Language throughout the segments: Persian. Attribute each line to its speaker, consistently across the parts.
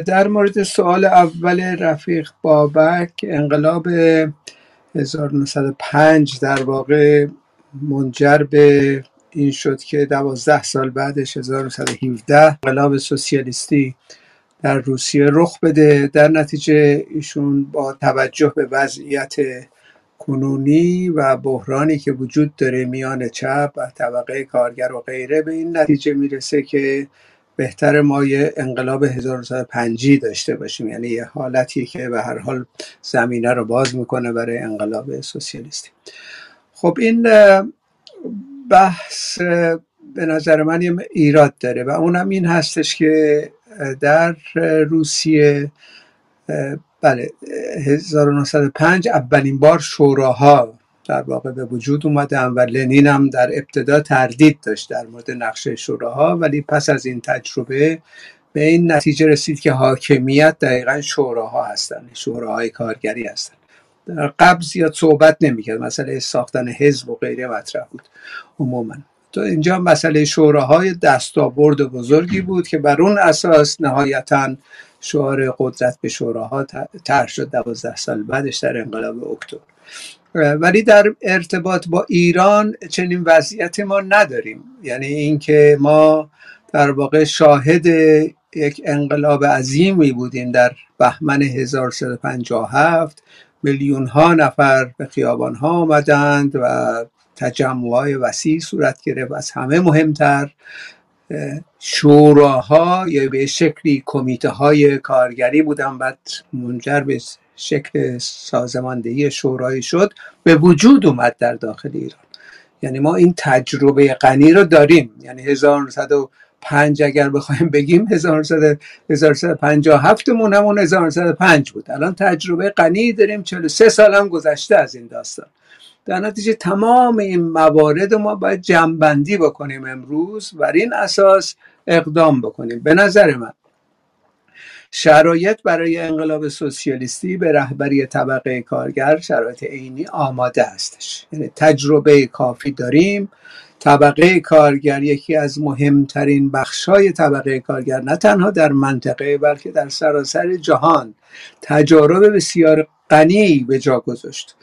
Speaker 1: در مورد سوال اول رفیق بابک انقلاب 1905 در واقع منجر به این شد که دوازده سال بعدش 1917 انقلاب سوسیالیستی در روسیه رخ بده. در نتیجه ایشون با توجه به وضعیت کنونی و بحرانی که وجود داره میان چپ و طبقه کارگر و غیره به این نتیجه می‌رسه که بهتر ما یه انقلاب 1905 داشته باشیم. یعنی یه حالتی که به هر حال زمینه رو باز می‌کنه برای انقلاب سوسیالیستی. خب این بحث به نظر من یه ایراد داره و اونم این هستش که در روسیه بله 1905 اولین بار شوراها در واقع به وجود اومدن و لنین هم در ابتدا تردید داشت در مورد نقشه شوراها ولی پس از این تجربه به این نتیجه رسید که حاکمیت دقیقا شوراها هستن شوراهای کارگری هستن. در قبل زیاد صحبت نمی‌کرد مسئله ساختن حزب و غیره مطرح بود عموما. تو اینجا مسئله شوراهای دستاورد بزرگی بود که بر اون اساس نهایتا شعار قدرت به شوراها طرح شد. دوازده سال بعدش در انقلاب اکتبر. ولی در ارتباط با ایران چنین وضعیت ما نداریم. یعنی اینکه ما در واقع شاهد یک انقلاب عظیمی بودیم در بهمن 1357 میلیون ها نفر به خیابان ها آمدند و تجمع وسیع صورت گرفت. از همه مهمتر شوراها یا به شکلی کمیته های کارگری بودن بعد منجر به شکل سازماندهی شورایی شد به وجود اومد در داخل ایران. یعنی ما این تجربه غنی رو داریم. یعنی 1905 اگر بخوایم بگیم 1957 مون همون 1905 بود. الان تجربه غنی داریم 43 سال هم گذشته از این داستان. در نتیجه تمام این موارد ما باید جمعبندی بکنیم امروز بر این اساس اقدام بکنیم. به نظر من شرایط برای انقلاب سوسیالیستی به رهبری طبقه کارگر شرایط عینی آماده هستش یعنی تجربه کافی داریم. طبقه کارگر یکی از مهمترین بخشای طبقه کارگر نه تنها در منطقه بلکه در سراسر جهان. تجارب بسیار غنی به جا گذاشت.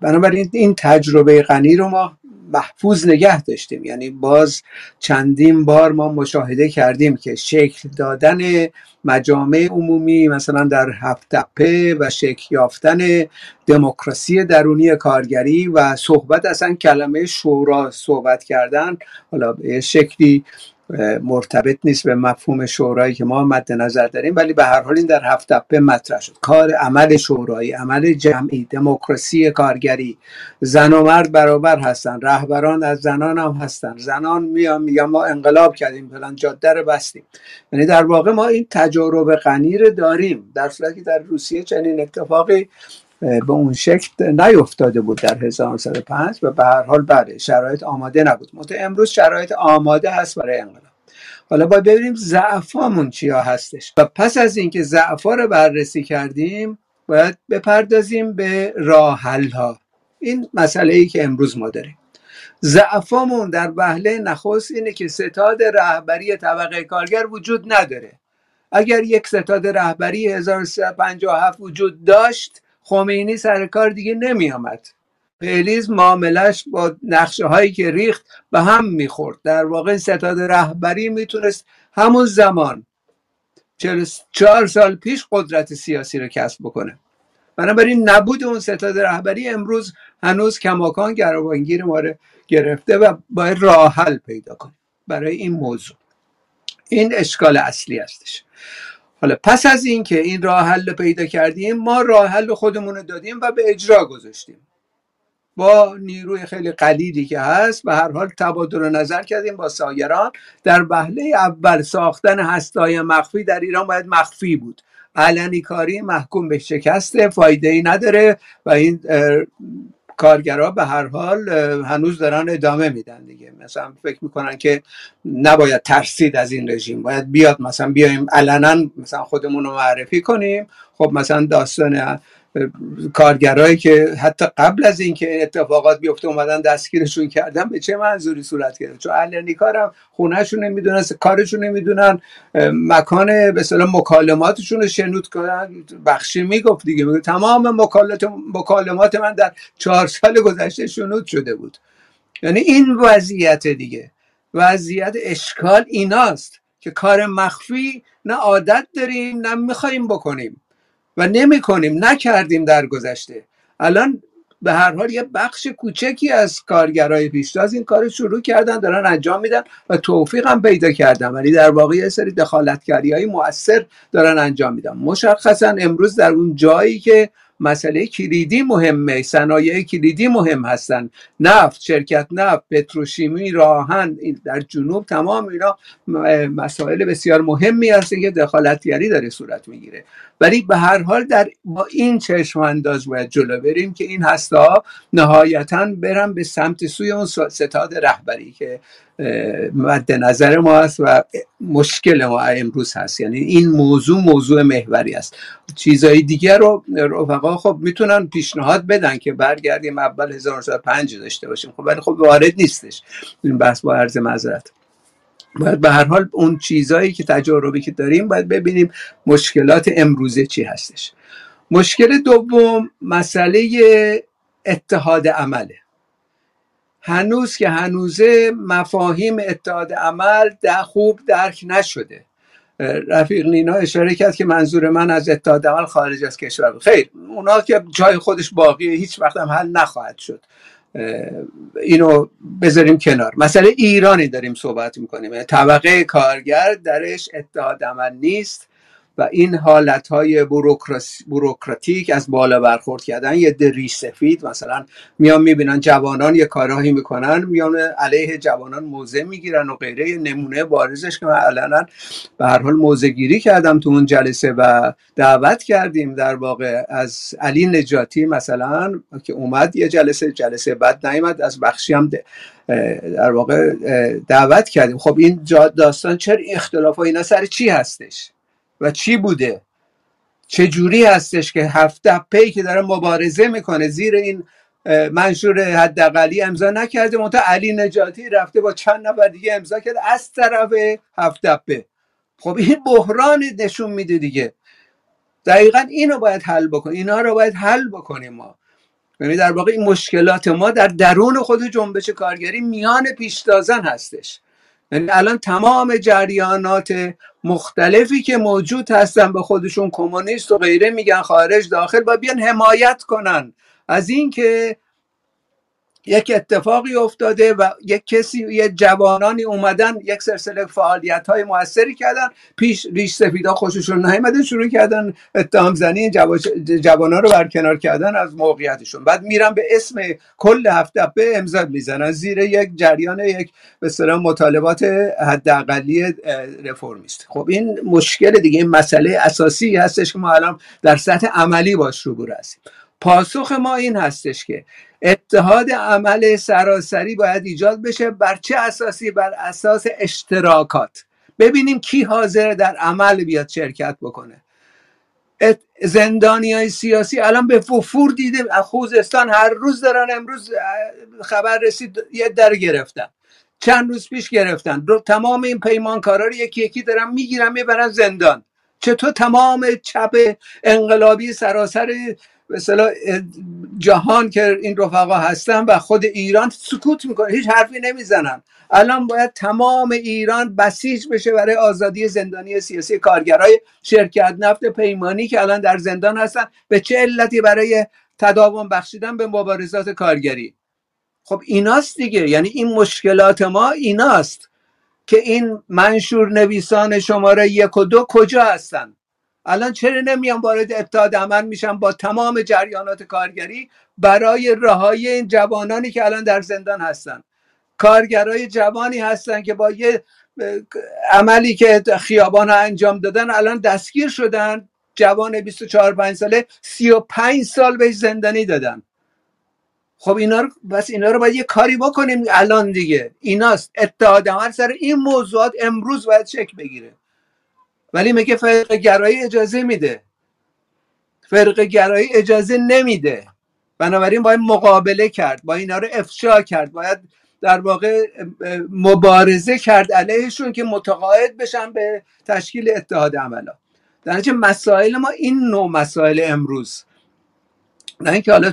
Speaker 1: بنابراین این تجربه غنی رو ما محفوظ نگه داشتیم. یعنی باز چندین بار ما مشاهده کردیم که شکل دادن مجامع عمومی مثلا در هفت تپه و شکل یافتن دموکراسی درونی کارگری و صحبت اصلا کلمه شورا صحبت کردن حالا به شکلی مرتبط نیست به مفهوم شورایی که ما مد نظر داریم ولی به هر حال این در هفت تپه مطرح شد. کار عمل شورایی عمل جمعی دموکراسی کارگری. زن و مرد برابر هستن رهبران از زنان هم هستن. زنان میان میگن ما انقلاب کردیم فلان جاده رو بستیم. یعنی در واقع ما این تجارب غنی داریم. در صورتی در روسیه چنین اتفاقی به اون شکل نیفتاده بود در 1905 و به هر حال بله شرایط آماده نبود. مت امروز شرایط آماده هست برای انقلاب. حالا باید ببینیم ضعفامون چیا هستش. و پس از اینکه ضعفا رو بررسی کردیم باید بپردازیم به راه ها این مسئله ای که امروز ما داریم. ضعفامون در وهله نخست اینه که ستاد رهبری طبقه کارگر وجود نداره. اگر یک ستاد رهبری 1357 وجود داشت خمینی سر کار دیگه نمی آمد پلیز معاملش با نقشه هایی که ریخت به هم می‌خورد. در واقع ستاد رهبری می‌تونست همون زمان چهار سال پیش قدرت سیاسی رو کسب بکنه. بنابراین نبود اون ستاد رهبری امروز هنوز کماکان گروانگیر ما رو گرفته و باید راه حل پیدا کنیم برای این موضوع. این اشکال اصلی هستش. حالا پس از اینکه این راه حل پیدا کردیم ما راه حل خودمون رو دادیم و به اجرا گذاشتیم. با نیروی خیلی قلیلی که هست و هر حال تبادل نظر کردیم با سایران در وهله اول ساختن هستای مخفی در ایران باید مخفی بود. علنی کاری محکوم به شکسته فایده ای نداره و این کارگرها به هر حال هنوز دارن ادامه میدن دیگه. مثلا فکر می‌کنن که نباید ترسید از این رژیم. باید بیاد مثلا بیایم علنا مثلا خودمون رو معرفی کنیم. خب مثلا داستان کارگرایی که حتی قبل از اینکه این اتفاقات بیفته اومدن دستگیرشون کردن به چه منظوری صورت گرفت؟ چون اهل کارم خونهشون نمی‌دونن کارشون نمی‌دونن مکان به اصطلاح مکالماتشون رو شنود کنن بخشی می‌گفت دیگه میگه تمام مکالمات من در چهار سال گذشته شنود شده بود. یعنی این وضعیت دیگه. وضعیت اشکال ایناست که کار مخفی نه عادت داریم نه می‌خوایم بکنیم. و نمی کنیم نکردیم در گذشته. الان به هر حال یه بخش کوچکی از کارگرای پیشتاز این کار شروع کردن دارن انجام میدن و توفیق هم پیدا کردن ولی در واقع یه سری دخالتگری های مؤثر دارن انجام میدن. مشخصا امروز در اون جایی که مسئله کلیدی مهمه صنایع کلیدی مهم هستن. نفت شرکت نفت پتروشیمی راهن در جنوب تمام اینا مسائل بسیار مهمی هستن که دخالتگری داره صورت می‌گیره. ولی به هر حال در با این چشم انداز باید جلو بریم که این هستا نهایتا برم به سمت سوی اون ستاد رهبری که مد نظر ما است و مشکل ما امروز هست. یعنی این موضوع موضوع محوری است. چیزهای دیگر رو رفقا خب می‌تونن پیشنهاد بدن که برگردیم اول 1905 داشته باشیم. خب ولی خب وارد نیستش این بحث با عرض معذرت. باید به هر حال اون چیزهایی که تجاربی که داریم باید ببینیم مشکلات امروزه چی هستش. مشکل دوم مسئله اتحاد عمله. هنوز که هنوزه مفاهیم اتحاد عمل در خوب درک نشده. رفیق نینا اشاره کرد که منظور من از اتحاد عمل خارج از کشور خیر اونا که جای خودش باقیه هیچ وقت هم حل نخواهد شد. اینو بذاریم کنار. مسئله ایرانی داریم صحبت می‌کنیم. یعنی طبقه کارگر درش اتحاد عمل نیست. و این حالت های بروکراتیک از بالا برخورد کردن یه دری سفید. مثلا میان می‌بینن جوانان یه کارهایی می‌کنن میان علیه جوانان موزه می‌گیرن و غیره. نمونه بارزش که من علنا به هر حال موزه گیری کردم تو اون جلسه و دعوت کردیم در واقع از علی نجاتی مثلا که اومد یه جلسه جلسه بعد نیومد از بخشی هم در واقع دعوت کردیم. خب این داستان چرا اختلاف ها اینا سر چی هستش؟ و چی بوده؟ چه جوری هستش که هفته پی که داره مبارزه می‌کنه زیر این منشور حداقلی امضا نکرده منتها علی نجاتی رفته با چند نفر دیگه امضا کرده از طرف هفته پی خب این بحران نشون میده دیگه. دقیقا اینو باید حل بکنیم اینا رو باید حل بکنیم ما. یعنی در واقع این مشکلات ما در درون خود جنبش کارگری میان پیشتازن هستش. یعنی الان تمام جریانات مختلفی که موجود هستن به خودشون کمونیست و غیره میگن خارج داخل با بیان حمایت کنن. از اینکه یک اتفاقی افتاده و یک کسی یه جوانانی اومدن یک سلسله فعالیت های موثری کردن پیش ریش سفیدا خوششون نیومده شروع کردن اتهام زنی جوانان رو برکنار کردن از موقعیتشون. بعد میرن به اسم کل هفته به امضا می‌زنن. زیر یک جریان یک به مطالبات حداقلی رفرمیست خب این مشکل دیگه این مسئله اساسی هستش که ما الان در سطح عملی باش روبرو هستیم. پاسخ ما این هستش که اتحاد عمل سراسری باید ایجاد بشه بر چه اساسی؟ بر اساس اشتراکات. ببینیم کی حاضر در عمل بیاد شرکت بکنه. زندانی های سیاسی الان به فور دیدیم خوزستان هر روز دارن امروز خبر رسید یه در گرفتن. چند روز پیش گرفتن. تمام این پیمانکارا رو یکی یکی دارن می‌گیرن می‌برن زندان. چطور تمام چپ انقلابی سراسر مثلا جهان که این رفقا هستن و خود ایران سکوت می‌کنه هیچ حرفی نمی‌زنن. الان باید تمام ایران بسیج بشه برای آزادی زندانی سیاسی کارگرای شرکت نفت پیمانی که الان در زندان هستن. به چه علتی برای تداوم بخشیدن به مبارزات کارگری؟ خب ایناست دیگه. یعنی این مشکلات ما ایناست که این منشور نویسان شماره یک و دو کجا هستن؟ الان چرا نمیان وارد اتحاد عمل میشن با تمام جریانات کارگری برای رهایی این جوانانی که الان در زندان هستن؟ کارگرای جوانی هستن که با یه عملی که خیابان انجام دادن الان دستگیر شدن. جوان 24 5 ساله 35 سال بهش زندانی دادن. خب اینا رو بس اینا رو باید یه کاری بکنیم الان دیگه. ایناست. اتحاد عمل سر این موضوعات امروز باید شکل بگیره. ولی میگه فرق گرایی اجازه میده. فرق گرایی اجازه نمیده. بنابراین باید مقابله کرد با اینا رو افشا کرد باید در واقع مبارزه کرد علیهشون که متقاعد بشن به تشکیل اتحاد عملا. در مسائل ما این نوع مسائل امروز. نه اینکه حالا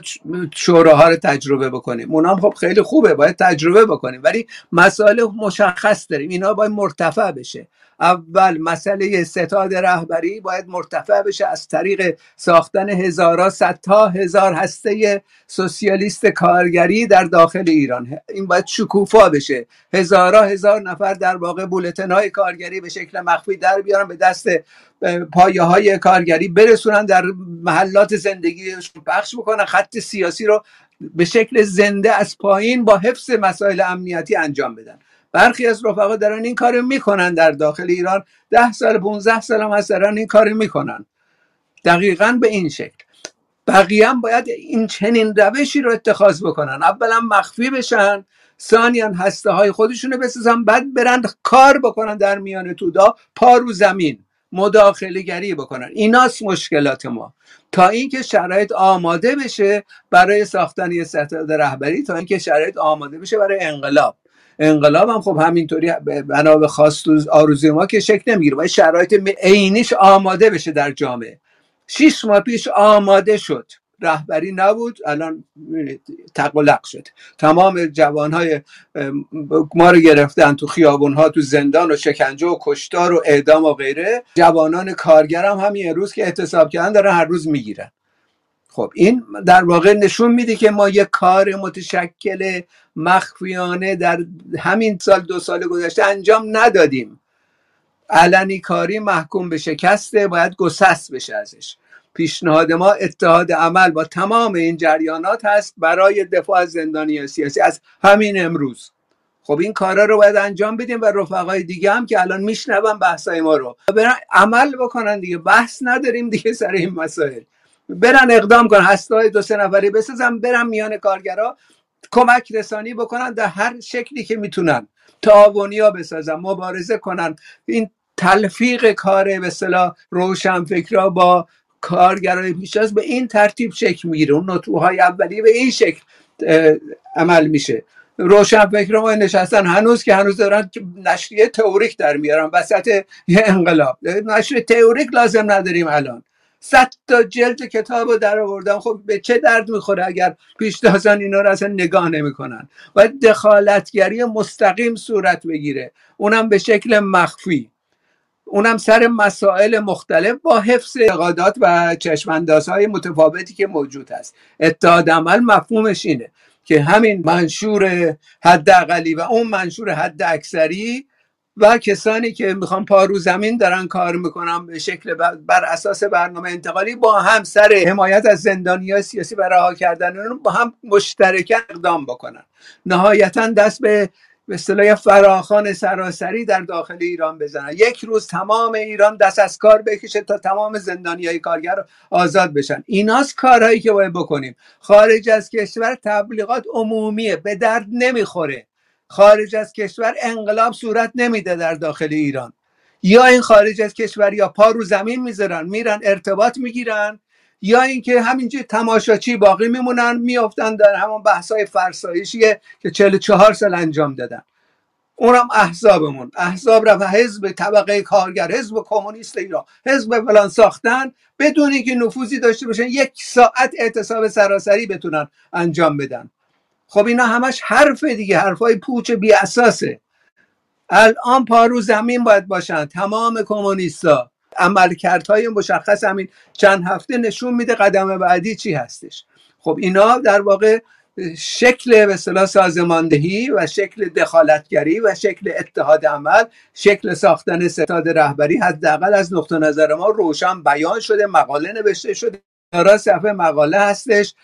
Speaker 1: شوراها رو تجربه بکنیم. اونا هم خب خیلی خوبه باید تجربه بکنیم. ولی مسائل مشخص داریم. اینا باید مرتفع بشه. اول مسئله ستاد رهبری باید مرتفع بشه از طریق ساختن هزارا صدها هزار هسته سوسیالیست کارگری در داخل ایران. این باید شکوفا بشه. هزارا هزار نفر در واقع بولتن های کارگری به شکل مخفی در بیارن به دست پایه های کارگری برسونن در محلات زندگیشون پخش بکنن خط سیاسی رو به شکل زنده از پایین با حفظ مسائل امنیتی انجام بدن. برخی از رفقا دارن این کار می‌کنن در داخل ایران. ده سال 15 سال هم از دارن این کار می‌کنن. دقیقا به این شکل. بقیه هم باید این چنین روشی رو اتخاذ بکنن. اولا مخفی بشن ثانیا هسته های خودشونو بسازن بعد برن کار بکنن در میان تودا پا رو زمین. مداخله گری بکنن. ایناست مشکلات ما. تا اینکه شرایط آماده بشه برای ساختن یه ستاد رهبری تا اینکه شرایط آماده بشه برای انقلاب. انقلاب هم خب همینطوری بنا به خواست آرزوی ما که شکل نمی‌گیره. باید شرایط عینیش آماده بشه در جامعه. شیش ماه پیش آماده شد. رهبری نبود. الان تقلق شد تمام جوانهای ما رو گرفتن تو خیابون ها تو زندان و شکنجه و کشتار و اعدام و غیره. جوانان کارگر هم همین روز که اعتصاب کردن دارن هر روز می‌گیرن. خب این در واقع نشون میده که ما یک کار متشکل مخفیانه در همین سال دو سال گذشته انجام ندادیم. علنی کاری محکوم به شکسته باید گسست بشه ازش. پیشنهاد ما اتحاد عمل با تمام این جریانات هست برای دفاع از زندانی سیاسی از همین امروز. خب این کارا رو باید انجام بدیم و رفقای دیگه هم که الان میشنون بحثای ما رو. برن عمل بکنن دیگه بحث نداریم دیگه سر این مسائل. برن اقدام کنن هستای دو سه نفری بسازن برن میان کارگرا کمک رسانی بکنن در هر شکلی که می‌تونن. تعاونیا بسازن مبارزه کنن. این تلفیق کار به روشن فکرها با کارگرای پیشتاز به این ترتیب شکل می‌گیره. اون نطوهای اولی به این شکل عمل میشه. روشن فکر ما نشستن هنوز که هنوز دارن نشریه تئوریک در میارن. وسط یه انقلاب. نشریه تئوریک لازم نداریم الان. صد تا جلد کتاب رو در آوردن. خب به چه درد می‌خوره اگر پیشتازان اینا رو اصلا نگاه نمی‌کنن؟ باید دخالتگری مستقیم صورت بگیره. اونم به شکل مخفی. اونم سر مسائل مختلف با حفظ اعتقادات و های متفاوتی که موجود هست. اتحاد عمل مفهومش اینه که همین منشور حد اقلی و اون منشور حد اکثری و کسانی که می‌خوان پارو زمین دارن کار می‌کنن به شکل بر اساس برنامه انتقالی با هم سر حمایت از زندانی سیاسی و رها کردن با هم مشترکن اقدام بکنن. نهایتا دست به به اصطلاح فراخان سراسری در داخل ایران بزنن. یک روز تمام ایران دست از کار بکشه تا تمام زندانی های کارگر آزاد بشن. ایناست کارهایی که باید بکنیم. خارج از کشور تبلیغات عمومیه به درد نمی‌خوره. خارج از کشور انقلاب صورت نمیده در داخل ایران. یا این خارج از کشور یا پا رو زمین می‌ذارن میرن ارتباط می‌گیرن یا اینکه همینجوری تماشاچی باقی میمونن میافتن در همون بحثای فرسایشیه که 44 سال انجام دادن. اونم احزابمون. احزاب و حزب طبقه کارگر حزب کمونیست ایران حزب فلان ساختن بدون اینکه نفوذی داشته باشن یک ساعت اعتصاب سراسری بتونن انجام بدن. خب اینا همش حرف دیگه حرفای پوچ بی اساسه الان پارو زمین باید باشن. تمام کمونیستا. عملکردهای مشخص همین چند هفته نشون میده قدم بعدی چی هستش. خب اینا در واقع شکل به اصطلاح سازماندهی و شکل دخالتگری و شکل اتحاد عمل شکل ساختن ستاد رهبری حداقل از نقطه نظر ما روشن بیان شده مقاله نوشته شده. را صفحه مقاله هستش.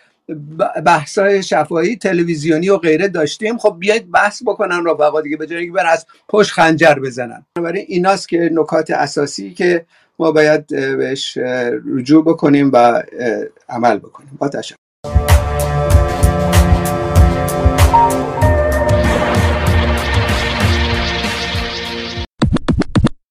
Speaker 1: بحثای شفاهی تلویزیونی و غیره داشتیم. خب بیاید بحث بکنن رفقا دیگه به جای بر از پشت خنجر بزنن. برای ایناست که نکات اساسی که ما باید بهش رجوع بکنیم و عمل بکنیم. با تشکر.